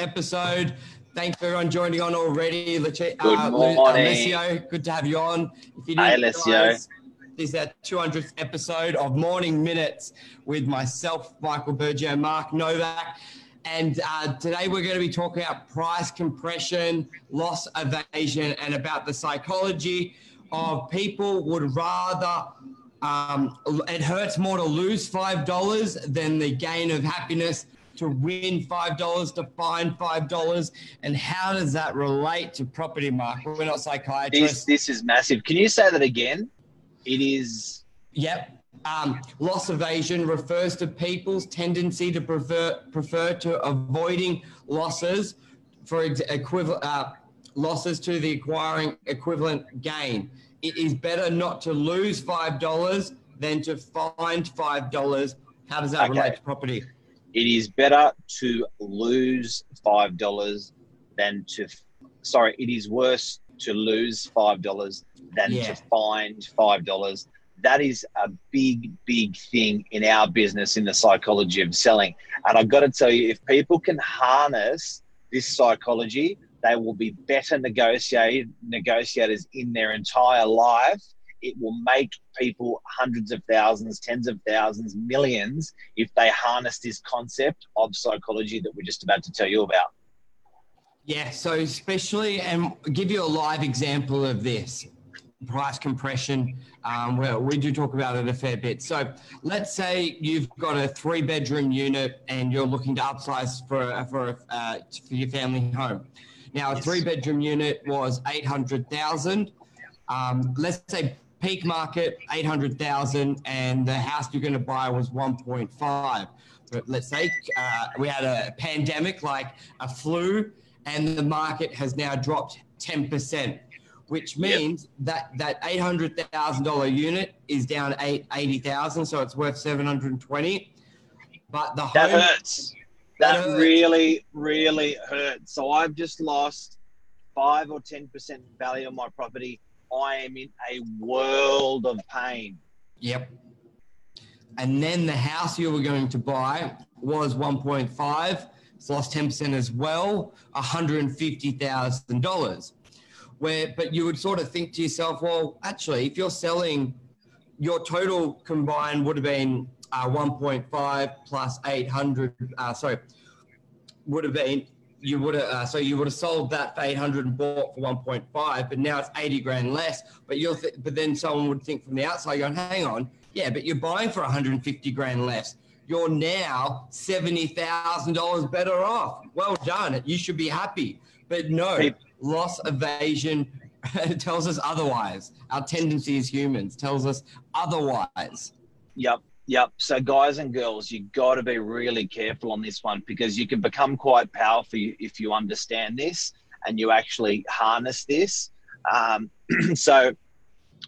episode. Thanks for everyone joining on already. Good uh, morning. Alessio, good to have you on. If you Hi, Alessio. Guys, this is our 200th episode of Morning Minutes with myself, Michael Bergio, Mark Novak. And uh, today we're going to be talking about price compression, loss evasion, and about the psychology of people would rather um, it hurts more to lose five dollars than the gain of happiness to win five dollars to find five dollars and how does that relate to property market? We're not psychiatrists. this, this is massive. Can you say that again? It is yep. Um, loss evasion refers to people's tendency to prefer prefer to avoiding losses for equivalent uh, losses to the acquiring equivalent gain. It is better not to lose five dollars than to find five dollars. How does that okay. relate to property it is better to lose five dollars than to sorry it is worse to lose five dollars than yeah. to find five dollars that is a big big thing in our business in the psychology of selling and i've got to tell you if people can harness this psychology they will be better negotiate, negotiators in their entire life it will make people hundreds of thousands, tens of thousands, millions if they harness this concept of psychology that we're just about to tell you about. Yeah, so especially, and give you a live example of this price compression. Um, well, we do talk about it a fair bit. So let's say you've got a three bedroom unit and you're looking to upsize for, for, uh, for your family home. Now, a three bedroom unit was 800,000. Um, let's say peak market 800,000 and the house you're going to buy was 1.5. But let's say uh, we had a pandemic like a flu and the market has now dropped 10%, which means yep. that that $800,000 unit is down 80,000 so it's worth 720. But the That hurts. That, that hurts. really really hurts. So I've just lost 5 or 10% value on my property I am in a world of pain. Yep. And then the house you were going to buy was 1.5. It's lost 10% as well, $150,000. Where, but you would sort of think to yourself, well, actually, if you're selling, your total combined would have been uh, 1.5 plus 800, uh, sorry, would have been you would have uh, so you would have sold that for 800 and bought for 1.5 but now it's 80 grand less. But you'll th- but then someone would think from the outside going hang on yeah but you're buying for 150 grand less. You're now $70,000 better off. Well done you should be happy. But no loss evasion tells us otherwise. Our tendency as humans tells us otherwise. Yep Yep. So, guys and girls, you got to be really careful on this one because you can become quite powerful if you understand this and you actually harness this. Um, so,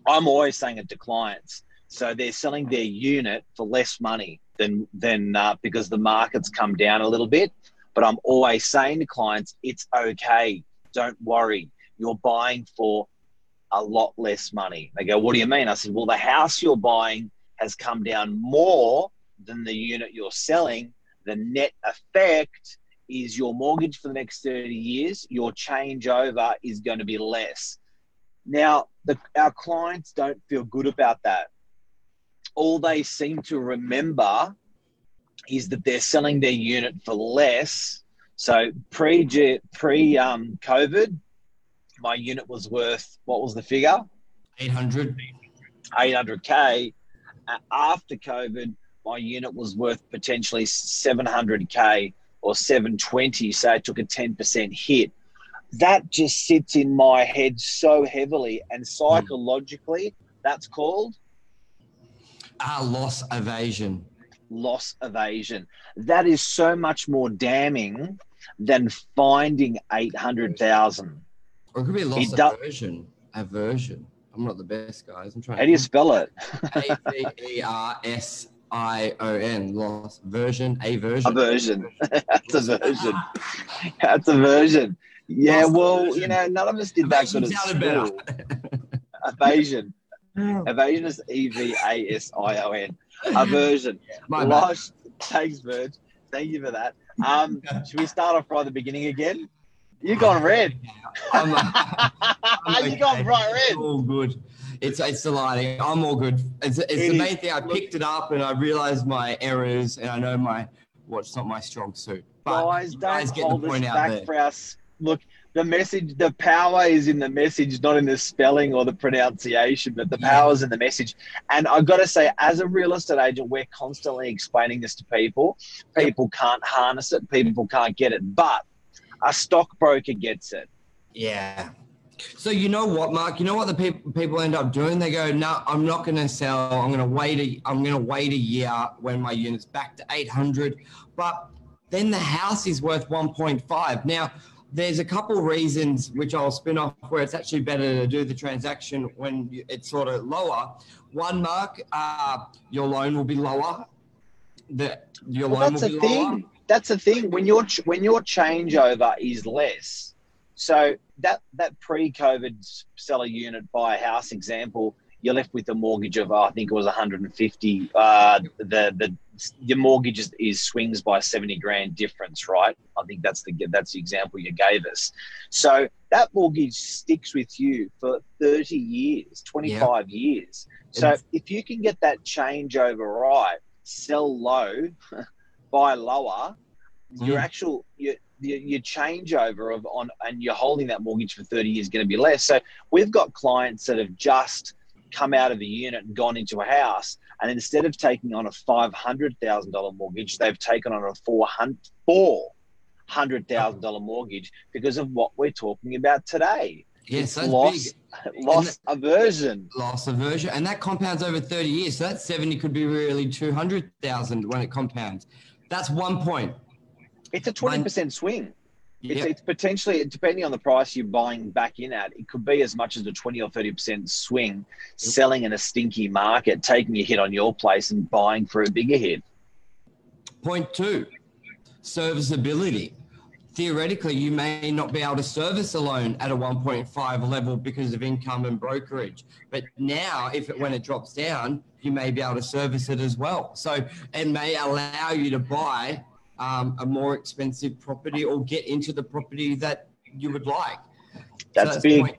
I'm always saying it to clients. So they're selling their unit for less money than than uh, because the market's come down a little bit. But I'm always saying to clients, it's okay. Don't worry. You're buying for a lot less money. They go, what do you mean? I said, well, the house you're buying has come down more than the unit you're selling, the net effect is your mortgage for the next 30 years, your changeover is going to be less. Now, the, our clients don't feel good about that. All they seem to remember is that they're selling their unit for less. So pre pre um, COVID, my unit was worth what was the figure? 800. 800k after COVID, my unit was worth potentially 700k or 720, so it took a 10% hit. That just sits in my head so heavily, and psychologically, that's called ah, loss evasion. Loss evasion. That is so much more damning than finding 800,000. Or it could be loss it aversion. Aversion. I'm not the best, guys. I'm trying. How do you spell it? A V E R S I O N. Lost version. A version. A version. That's a version. That's a version. Yeah. Lost well, version. you know, none of us did that good at school. Evasion. Evasion is E V A S I O N. Aversion. My Lost. Thanks, Verge. Thank you for that. Um, should we start off right at the beginning again? You gone red. I'm, I'm okay. You gone bright red. all good. It's it's the lighting. I'm all good. It's, it's it the main thing. I picked it up and I realized my errors and I know my what's not my strong suit. But guys, don't guys get hold the point us back there. for us. Look, the message, the power is in the message, not in the spelling or the pronunciation, but the power is in the message. And I've got to say, as a real estate agent, we're constantly explaining this to people. People can't harness it, people can't get it, but a stockbroker gets it. Yeah. So you know what, Mark? You know what the people people end up doing? They go, "No, I'm not going to sell. I'm going to wait. A, I'm going to wait a year when my unit's back to 800." But then the house is worth 1.5. Now, there's a couple reasons which I'll spin off where it's actually better to do the transaction when it's sort of lower. One, Mark, uh, your loan will be lower. The your well, loan will be thing. That's the thing. When your when your changeover is less, so that that pre-COVID seller unit buy a house example, you're left with a mortgage of I think it was 150. Uh, the the your mortgage is, is, swings by 70 grand difference, right? I think that's the that's the example you gave us. So that mortgage sticks with you for 30 years, 25 yeah. years. So if you can get that changeover right, sell low, buy lower, mm. your actual your, your, your changeover of on and you're holding that mortgage for 30 years is going to be less. So we've got clients that have just come out of a unit and gone into a house. And instead of taking on a $500,000 mortgage, they've taken on a $400,000 mortgage because of what we're talking about today. Yes, that's loss, big. Loss that, aversion. Loss aversion. And that compounds over 30 years. So that 70 could be really 200,000 when it compounds. That's one point. It's a 20% swing. It's, yep. it's, potentially depending on the price you're buying back in at. It could be as much as a twenty or thirty percent swing, selling in a stinky market, taking a hit on your place and buying for a bigger hit. Point two, serviceability. Theoretically, you may not be able to service a loan at a 1.5 level because of income and brokerage. But now, if it when it drops down, you may be able to service it as well. So it may allow you to buy um, a more expensive property or get into the property that you would like. That's, so that's big.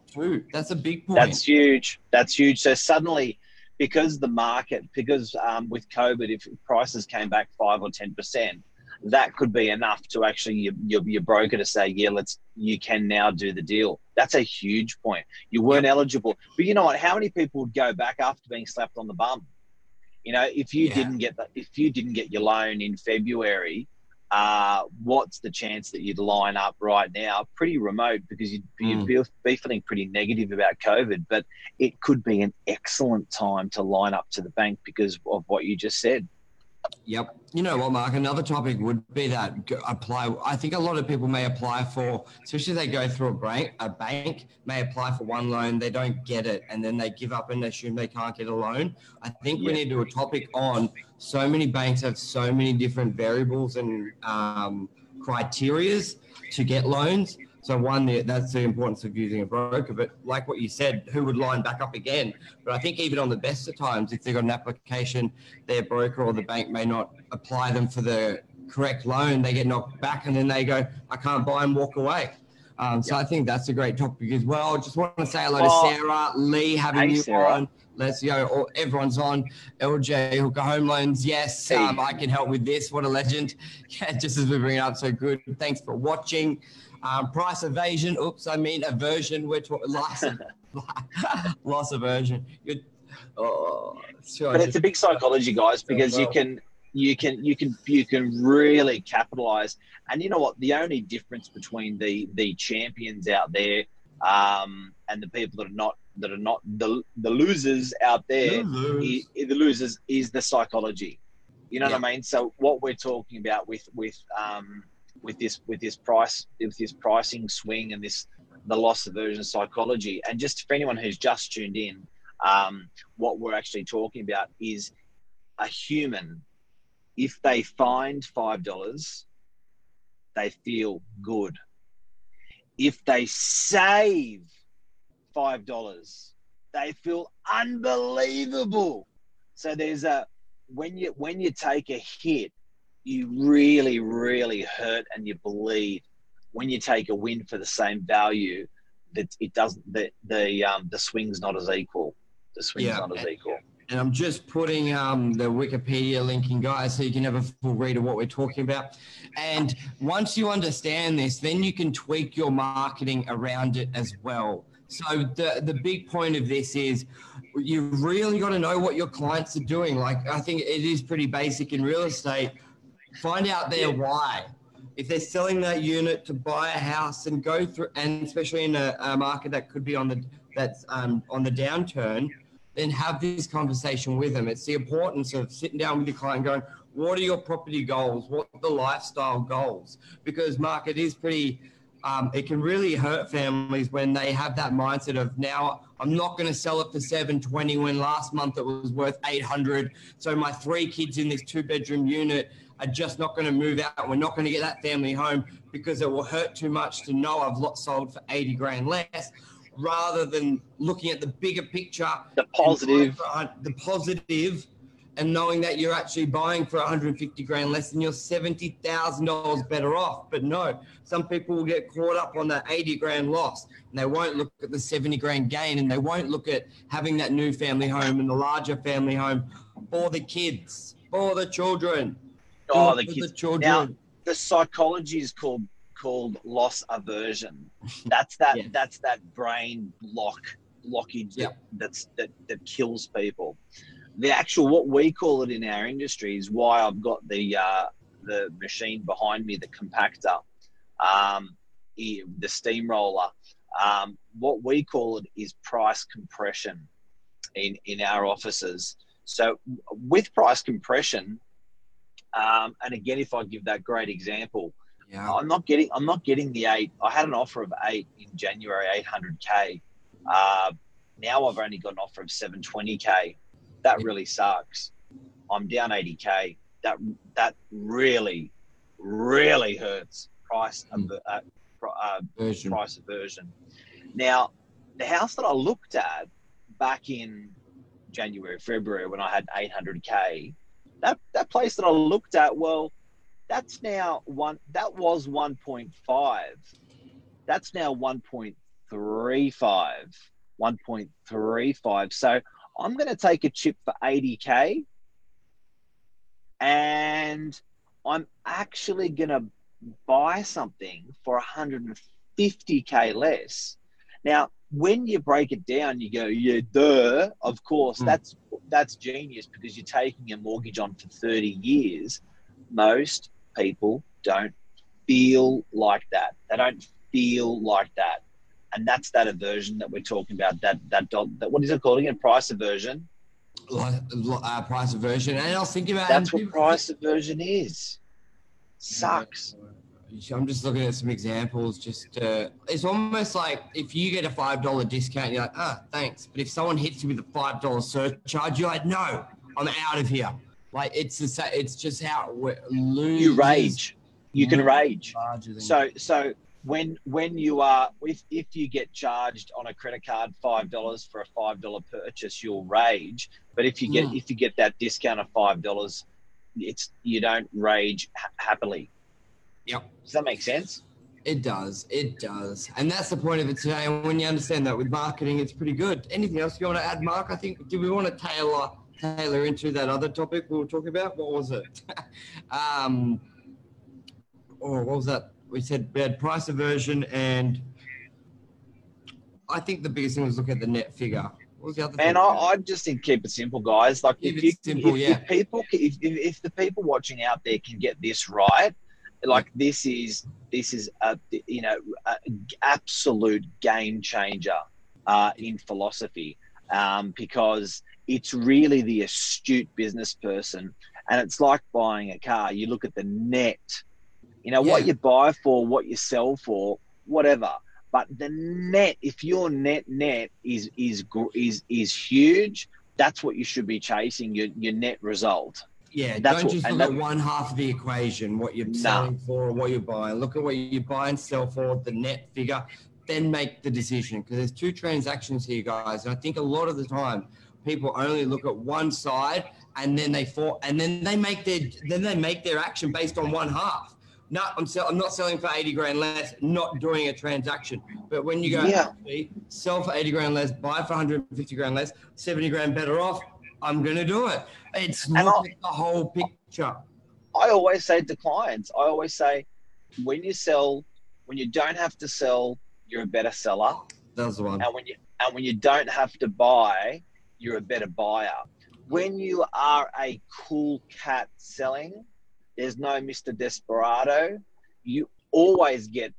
That's a big point. That's huge. That's huge. So suddenly, because the market, because um, with COVID, if prices came back five or ten percent, that could be enough to actually your, your, your, broker to say, yeah, let's you can now do the deal. That's a huge point. You weren't eligible, but you know what? How many people would go back after being slapped on the bum? You know, if you yeah. didn't get the, if you didn't get your loan in February, uh, what's the chance that you'd line up right now? Pretty remote because you'd, you'd mm. be, feeling pretty negative about COVID, but it could be an excellent time to line up to the bank because of what you just said. Yep. You know what, Mark? Another topic would be that apply. I think a lot of people may apply for, especially if they go through a bank, a bank may apply for one loan, they don't get it, and then they give up and assume they can't get a loan. I think we need to do a topic on so many banks have so many different variables and um, criterias to get loans so one, that's the importance of using a broker. But like what you said, who would line back up again? But I think even on the best of times, if they've got an application, their broker or the bank may not apply them for the correct loan. They get knocked back, and then they go, "I can't buy and walk away." Um, so yep. I think that's a great topic as well. Just want to say hello oh, to Sarah, Lee, having you Sarah. on. Let's go. Or everyone's on. LJ Hooker Home Loans. Yes, um, I can help with this. What a legend. Yeah, just as we bring it up, so good. Thanks for watching. Um, price evasion. Oops, I mean aversion. We're talking loss, loss aversion. You're, oh, sure. But it's a big psychology, guys, because well. you can you can you can you can really capitalize. And you know what? The only difference between the the champions out there um, and the people that are not that are not the the losers out there, is, the losers is the psychology. You know yeah. what I mean? So what we're talking about with with um, with this with this price with this pricing swing and this the loss aversion psychology. And just for anyone who's just tuned in, um, what we're actually talking about is a human. If they find five dollars, they feel good. If they save five dollars, they feel unbelievable. So there's a when you when you take a hit you really, really hurt and you bleed when you take a win for the same value. That it doesn't the the um, the swing's not as equal. The swing's yeah. not as equal. And I'm just putting um, the Wikipedia link in, guys, so you can have a full read of what we're talking about. And once you understand this, then you can tweak your marketing around it as well. So the the big point of this is you really got to know what your clients are doing. Like I think it is pretty basic in real estate. Find out their why. If they're selling that unit to buy a house and go through, and especially in a, a market that could be on the that's um, on the downturn, then have this conversation with them. It's the importance of sitting down with your client, going, "What are your property goals? What are the lifestyle goals?" Because market is pretty um, it can really hurt families when they have that mindset of now I'm not going to sell it for 720 when last month it was worth 800. So my three kids in this two bedroom unit are just not going to move out. We're not going to get that family home because it will hurt too much to know I've lot sold for 80 grand less rather than looking at the bigger picture. The positive. Uh, the positive and knowing that you're actually buying for 150 grand less than you're $70,000 better off. But no, some people will get caught up on that 80 grand loss and they won't look at the 70 grand gain and they won't look at having that new family home and the larger family home for the kids, for the children. Oh, the kids. The children. Now, the psychology is called called loss aversion. That's that yeah. that's that brain block blockage that, that's that that kills people the actual what we call it in our industry is why I've got the uh, the machine behind me, the compactor, um, the steamroller. Um, what we call it is price compression in in our offices. So with price compression, um, and again, if I give that great example, yeah. I'm not getting I'm not getting the eight. I had an offer of eight in January, 800k. Uh, now I've only got an offer of 720k that really sucks. I'm down 80k. That that really, really hurts. Price mm. uh, uh, price aversion. Now, the house that I looked at back in January, February, when I had 800k, that that place that I looked at, well, that's now one. That was 1.5. That's now 1.35. 1.35. So I'm going to take a chip for 80K and I'm actually going to buy something for 150K less. Now, when you break it down, you go, yeah, duh, of course, mm. that's that's genius because you're taking a mortgage on for 30 years. Most people don't feel like that. They don't feel like that and that's that aversion that we're talking about. That that that what is it called again? Price aversion. Uh, price aversion, and I'll think about that's what price aversion is. Sucks. I'm just looking at some examples. Just uh, it's almost like if you get a five dollar discount, you're like, ah, thanks. But if someone hits you with a five dollar surcharge, you're like, no, I'm out of here. Like it's the it's just how it loses. You rage. You can rage. So so when when you are if if you get charged on a credit card five dollars for a five dollar purchase, you'll rage. But if you get mm. if you get that discount of five dollars, it's you don't rage ha- happily. Yep. Does that make sense? It does. It does. And that's the point of it today. And when you understand that with marketing, it's pretty good. Anything else you want to add, Mark? I think, do we want to tailor tailor into that other topic we were talking about? What was it? um, or what was that? We said we had price aversion and I think the biggest thing was look at the net figure. What was the other and I, I, just think keep it simple, guys. Like keep if you, simple, if, yeah. if people, if, if the people watching out there can get this right, like this is this is a you know a absolute game changer uh, in philosophy um, because it's really the astute business person, and it's like buying a car. You look at the net you know, yeah. what you buy for, what you sell for, whatever. But the net, if your net net is is is is huge, that's what you should be chasing. Your your net result. Yeah, that's don't what, just look at one half of the equation, what you're selling for or what you're buying. Look at what you buy and sell for, the net figure, then make the decision. Because there's two transactions here, guys. And I think a lot of the time people only look at one side and then they fall and then they make their then they make their action based on one half. No, I'm, sell, I'm not selling for 80 grand less, not doing a transaction. But when you go, Yeah. sell for 80 grand less, buy for 150 grand less, 70 grand better off, I'm going to do it. It's not the whole picture. I always say to clients, I always say, when you sell, when you don't have to sell, you're a better seller, That's the one. and when you and when you don't have to buy, you're a better buyer. When you are a cool cat selling, there's no Mr. Desperado. You always get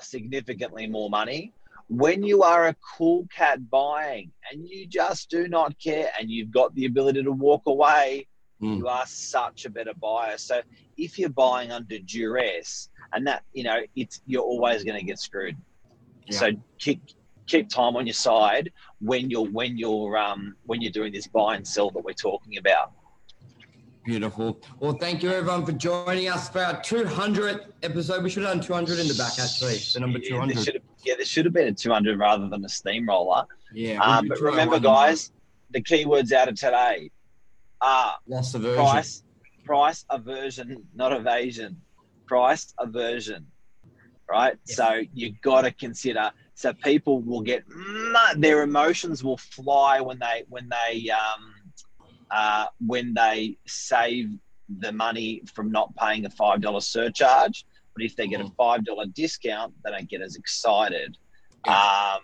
significantly more money. When you are a cool cat buying and you just do not care and you've got the ability to walk away, Mm. you are such a better buyer. So if you're buying under duress and that, you know, it's you're always going to get screwed. Yeah. So keep keep time on your side when you're when you're um when you're doing this buy and sell that we're talking about. Beautiful. Well, thank you everyone for joining us for our 200th episode. We should have done 200 in the back, actually. The number Yeah, there 200. should have, yeah, there should have been a 200 rather than a steamroller. Yeah. Um, but remember, guys, the keywords out of today are Loss aversion. price, price aversion, not evasion. Price aversion, right? Yes. So you got to consider. So people will get their emotions will fly when they when they um, uh, when they save the money from not paying a five dollar surcharge. But if they get a Mm. five dollar discount, they don't get as excited. Um,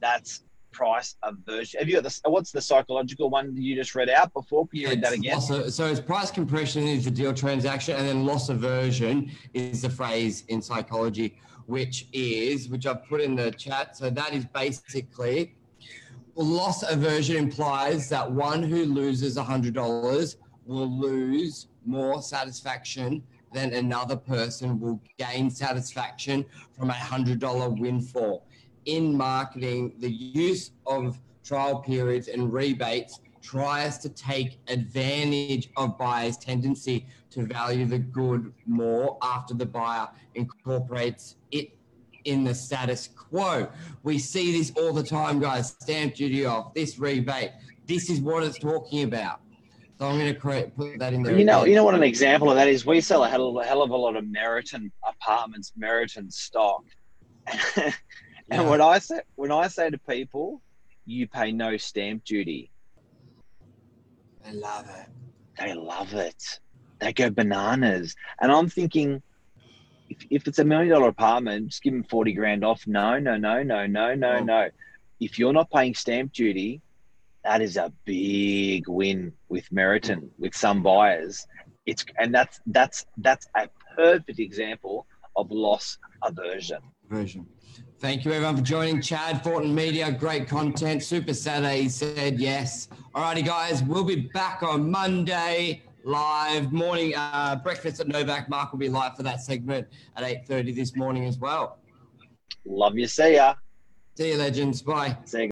that's price aversion. Have you got the what's the psychological one you just read out before? Can you read that again? of- so it's price compression is the deal transaction, and then loss aversion is the phrase in psychology, which is which I've put in the chat. So that is basically loss aversion implies that one who loses hundred dollars will lose more satisfaction than another person will gain satisfaction from a hundred dollar windfall. In marketing, the use of trial periods and rebates tries to take advantage of buyers' tendency to value the good more after the buyer incorporates it in the status quo. We see this all the time, guys. Stamp duty off, this rebate. This is what it's talking about. So I'm going to create, put that in there. You know, you know what an example of that is. We sell a hell, a hell of a lot of Meriton apartments, Meriton stock, and Yeah. when I say when I say to people, you pay no stamp duty, I love it. they love it. They go bananas, and I'm thinking, if, if it's a million dollar apartment, just give them forty grand off. No, no, no, no, no, no, Oh. no. If you're not paying stamp duty, that is a big win with Meriton mm. with some buyers. It's and that's that's that's a perfect example of loss aversion. version. Thank you everyone for joining. Chad Fortin Media, great content. Super Saturday said yes. Alrighty, guys, we'll be back on Monday live morning uh, breakfast at Novak. Mark will be live for that segment at 8:30 this morning as well. Love you. See ya. See you, legends. Bye. See you.